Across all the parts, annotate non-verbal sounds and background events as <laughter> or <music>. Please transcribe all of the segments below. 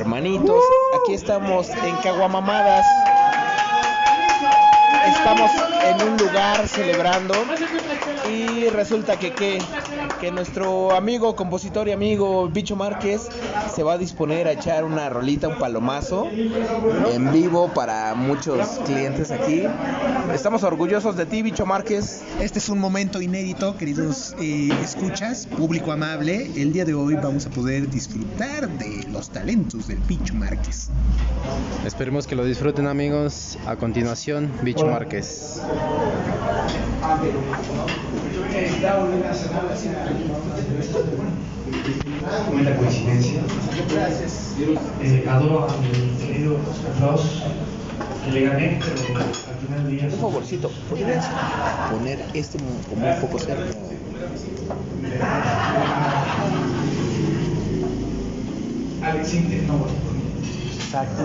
hermanitos. Aquí estamos en Caguamamadas. Estamos en un lugar celebrando y resulta que, que, que nuestro amigo, compositor y amigo Bicho Márquez se va a disponer a echar una rolita, un palomazo en vivo para muchos clientes aquí. Estamos orgullosos de ti, Bicho Márquez. Este es un momento inédito, queridos eh, escuchas, público amable. El día de hoy vamos a poder disfrutar de los talentos del Bicho Márquez. Esperemos que lo disfruten amigos. A continuación, Bicho Márquez. Tremenda coincidencia. Eh, adoro a mi querido Klaus, que le gané, pero al final del día. Un favorcito, ¿podrías poner este como un poco cerca? Alex Inte no votó por mí. Exacto.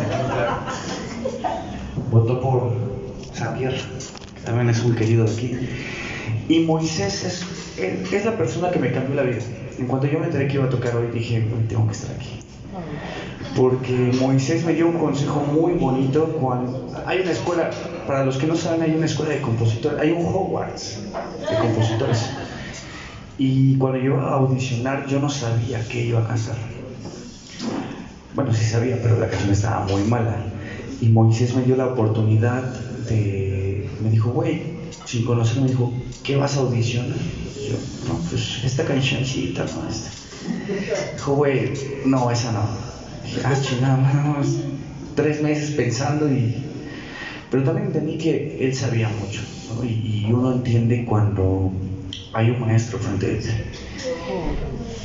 Votó por Xavier, que también es un querido de aquí. Y Moisés es, es, la persona que me cambió la vida. En cuanto yo me enteré que iba a tocar hoy, dije, "Hoy tengo que estar aquí. Porque Moisés me dio un consejo muy bonito cuando hay una escuela, para los que no saben, hay una escuela de compositores, hay un Hogwarts de compositores. Y cuando yo iba a audicionar, yo no sabía qué iba a cantar. Bueno, sí sabía, pero la canción estaba muy mala. Y Moisés me dio la oportunidad de. Me dijo, güey, sin conocerme, me dijo, ¿qué vas a audicionar? Y yo, no, pues esta cancioncita, no, esta. Dijo, güey, no, esa no. Dije, ah, chingada, más tres meses pensando y. Pero también entendí que él sabía mucho, ¿no? y, uno entiende cuando hay un maestro frente a él.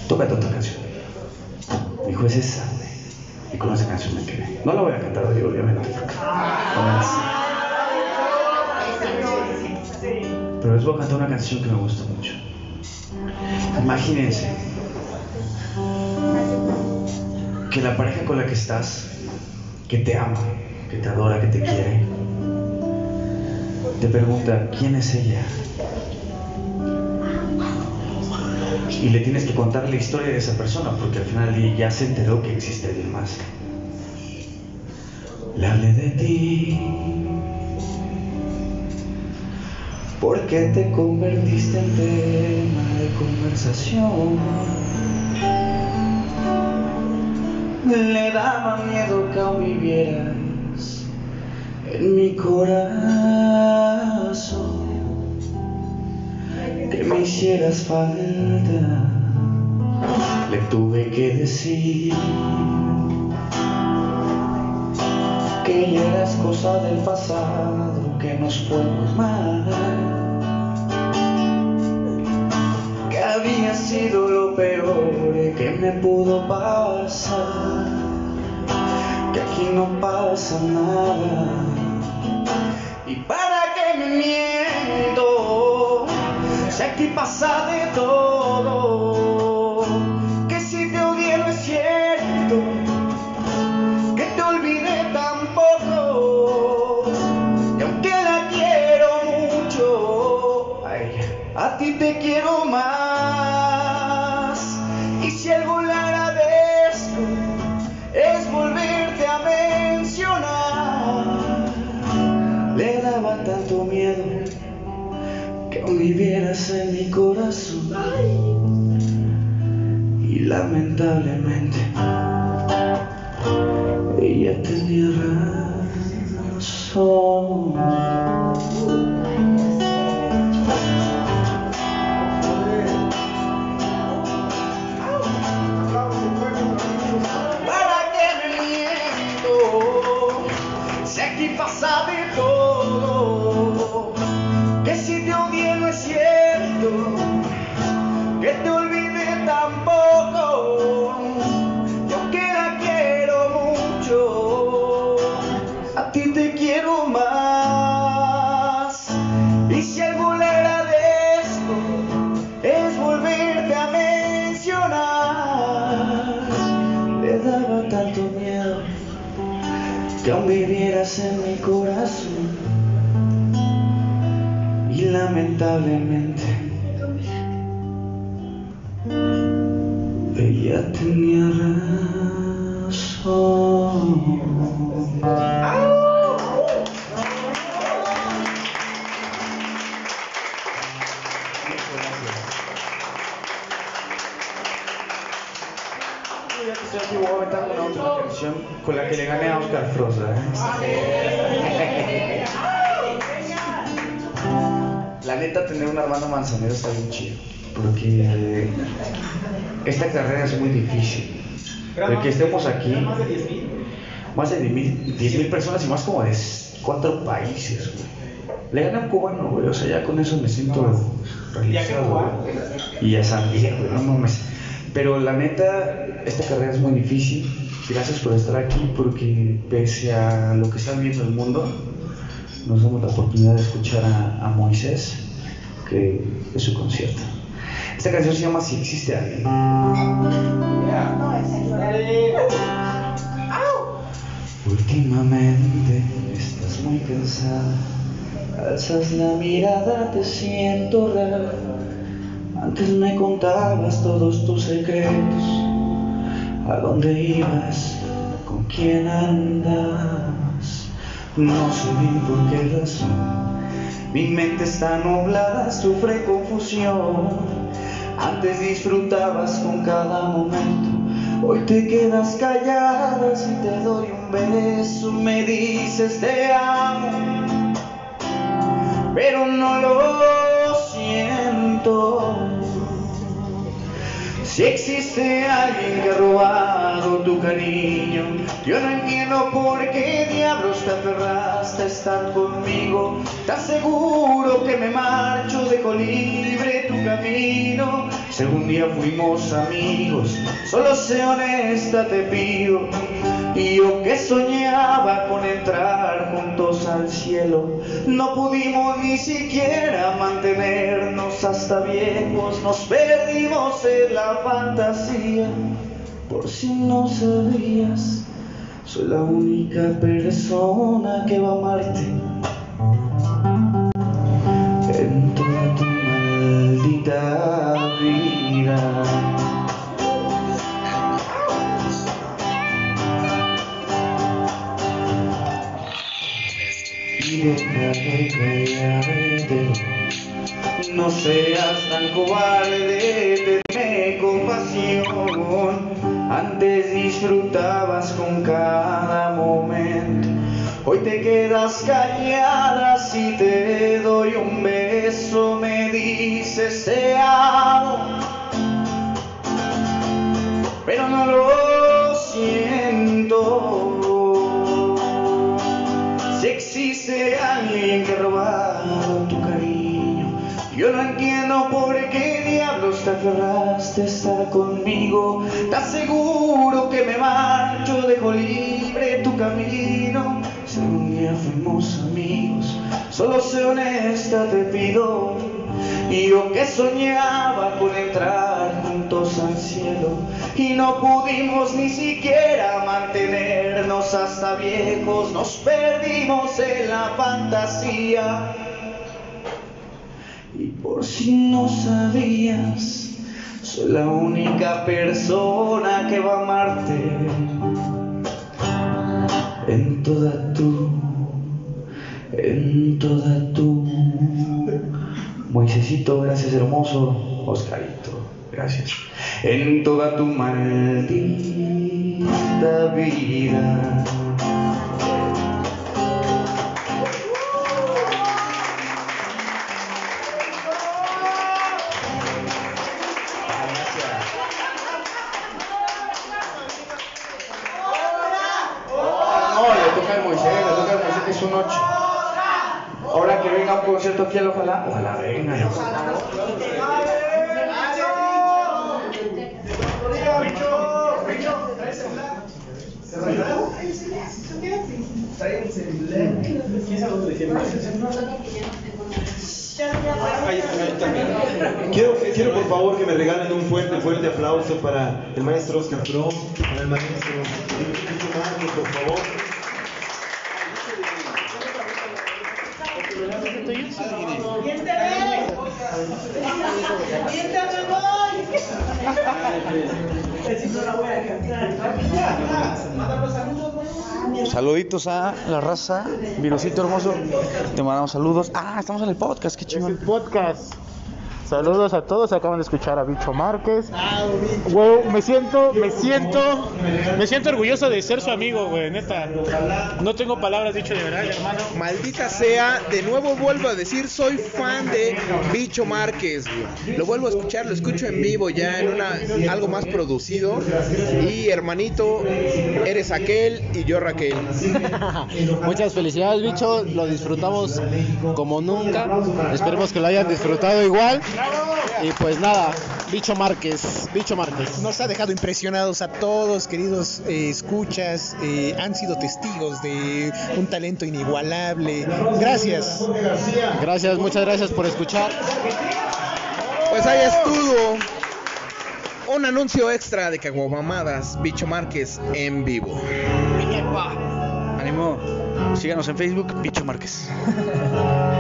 Tócate otra canción. Dijo, es esa. Y con esa canción me quedé. No la voy a cantar porque no me Pero les voy a cantar una canción que me gusta mucho. Imagínense que la pareja con la que estás, que te ama, que te adora, que te quiere, te pregunta, ¿quién es ella? Y le tienes que contar la historia de esa persona, porque al final ya se enteró que existe alguien más. Le hablé de ti, porque te convertiste en tema de conversación. Le daba miedo que aún vivieras en mi corazón, que me hicieras falta. Le tuve que decir que ya eras cosa del pasado, que nos fuimos mal, me pudo pasar, que aquí no pasa nada. ¿Y para qué me miento? Si aquí pasa de todo, que si te odié no es cierto, que te olvidé tampoco, y aunque la quiero mucho, a ti te quiero vivieras en mi corazón. Y lamentablemente ella tenía razón. que aún vivieras en mi corazón y lamentablemente ella tenía razón. Ah. Ya que estoy aquí, voy a aventar una otra canción con la que le gané a Oscar Frosa. ¿eh? <laughs> La neta, tener un Armando Manzanero está bien chido. Porque esta carrera es muy difícil. El que estemos aquí, más de 10 mil personas y más como de cuatro países, güey. Le gané a un cubano, güey. O sea, ya con eso me siento realizado. güey. Y a San Diego, no mames. Pero la neta, esta carrera es muy difícil. Gracias por estar aquí porque pese a lo que está viendo el mundo, nos damos la oportunidad de escuchar a, Moisés, que es su concierto. Esta canción se llama Si existe alguien. Últimamente estás muy cansada, alzas la mirada, te siento rara. Antes me contabas todos tus secretos, a dónde ibas, con quién andas. No sé bien por qué razón, mi mente está nublada, sufre confusión. Antes disfrutabas con cada momento, hoy te quedas callada si te doy un beso, me dices te amo, pero no lo siento. Si existe alguien que ha robado tu cariño, yo no entiendo por qué diablos te aferraste a estar conmigo. ¿Estás seguro que me marcho, dejo libre tu camino? Si algún día fuimos amigos, solo sé honesta te pido. Y yo que soñaba con entrar juntos al cielo, no pudimos ni siquiera mantenernos hasta viejos, nos perdimos en la fantasía. Por si no sabías, soy la única persona que va a amarte seas tan cobarde, tenme compasión. Antes disfrutabas con cada momento, hoy te quedas callada si te doy un beso, me dices te amo, pero no lo siento. Si existe alguien que yo no entiendo por qué diablos te aferraste estar conmigo. ¿Estás seguro que me marcho, dejo libre tu camino? Si algún día fuimos amigos, solo sé honesta te pido. Y yo que soñaba con entrar juntos al cielo y no pudimos ni siquiera mantenernos hasta viejos, nos perdimos en la fantasía. Y por si no sabías, soy la única persona que va a amarte en toda tu, en toda tu. Moisésito, gracias hermoso. Oscarito, gracias. En toda tu maldita vida. Quiero, por favor que me regalen un fuerte, fuerte aplauso para el maestro Oscar Pro, para el maestro Saluditos a la raza, virusito hermoso. Te mandamos saludos. Ah, estamos en el podcast, qué chingón. podcast. Saludos a todos, acaban de escuchar a Bicho Márquez. Güey, me siento, me siento, me siento orgulloso de ser su amigo, güey, neta. No tengo palabras dicho de verdad, hermano. Maldita sea, de nuevo vuelvo a decir, soy fan de Bicho Márquez. güey. Lo vuelvo a escuchar, lo escucho en vivo ya en una algo más producido. Y hermanito, eres aquel y yo Raquel. <laughs> Muchas felicidades, bicho. Lo disfrutamos como nunca. Esperemos que lo hayan disfrutado igual. Y pues nada, bicho Márquez, bicho Márquez. Nos ha dejado impresionados a todos, queridos eh, escuchas. eh, han sido testigos de un talento inigualable. Gracias. Gracias, muchas gracias por escuchar. Pues ahí estuvo un anuncio extra de Caguamamadas, Bicho Márquez en vivo. Ánimo. Síganos en Facebook, Bicho Márquez. <laughs>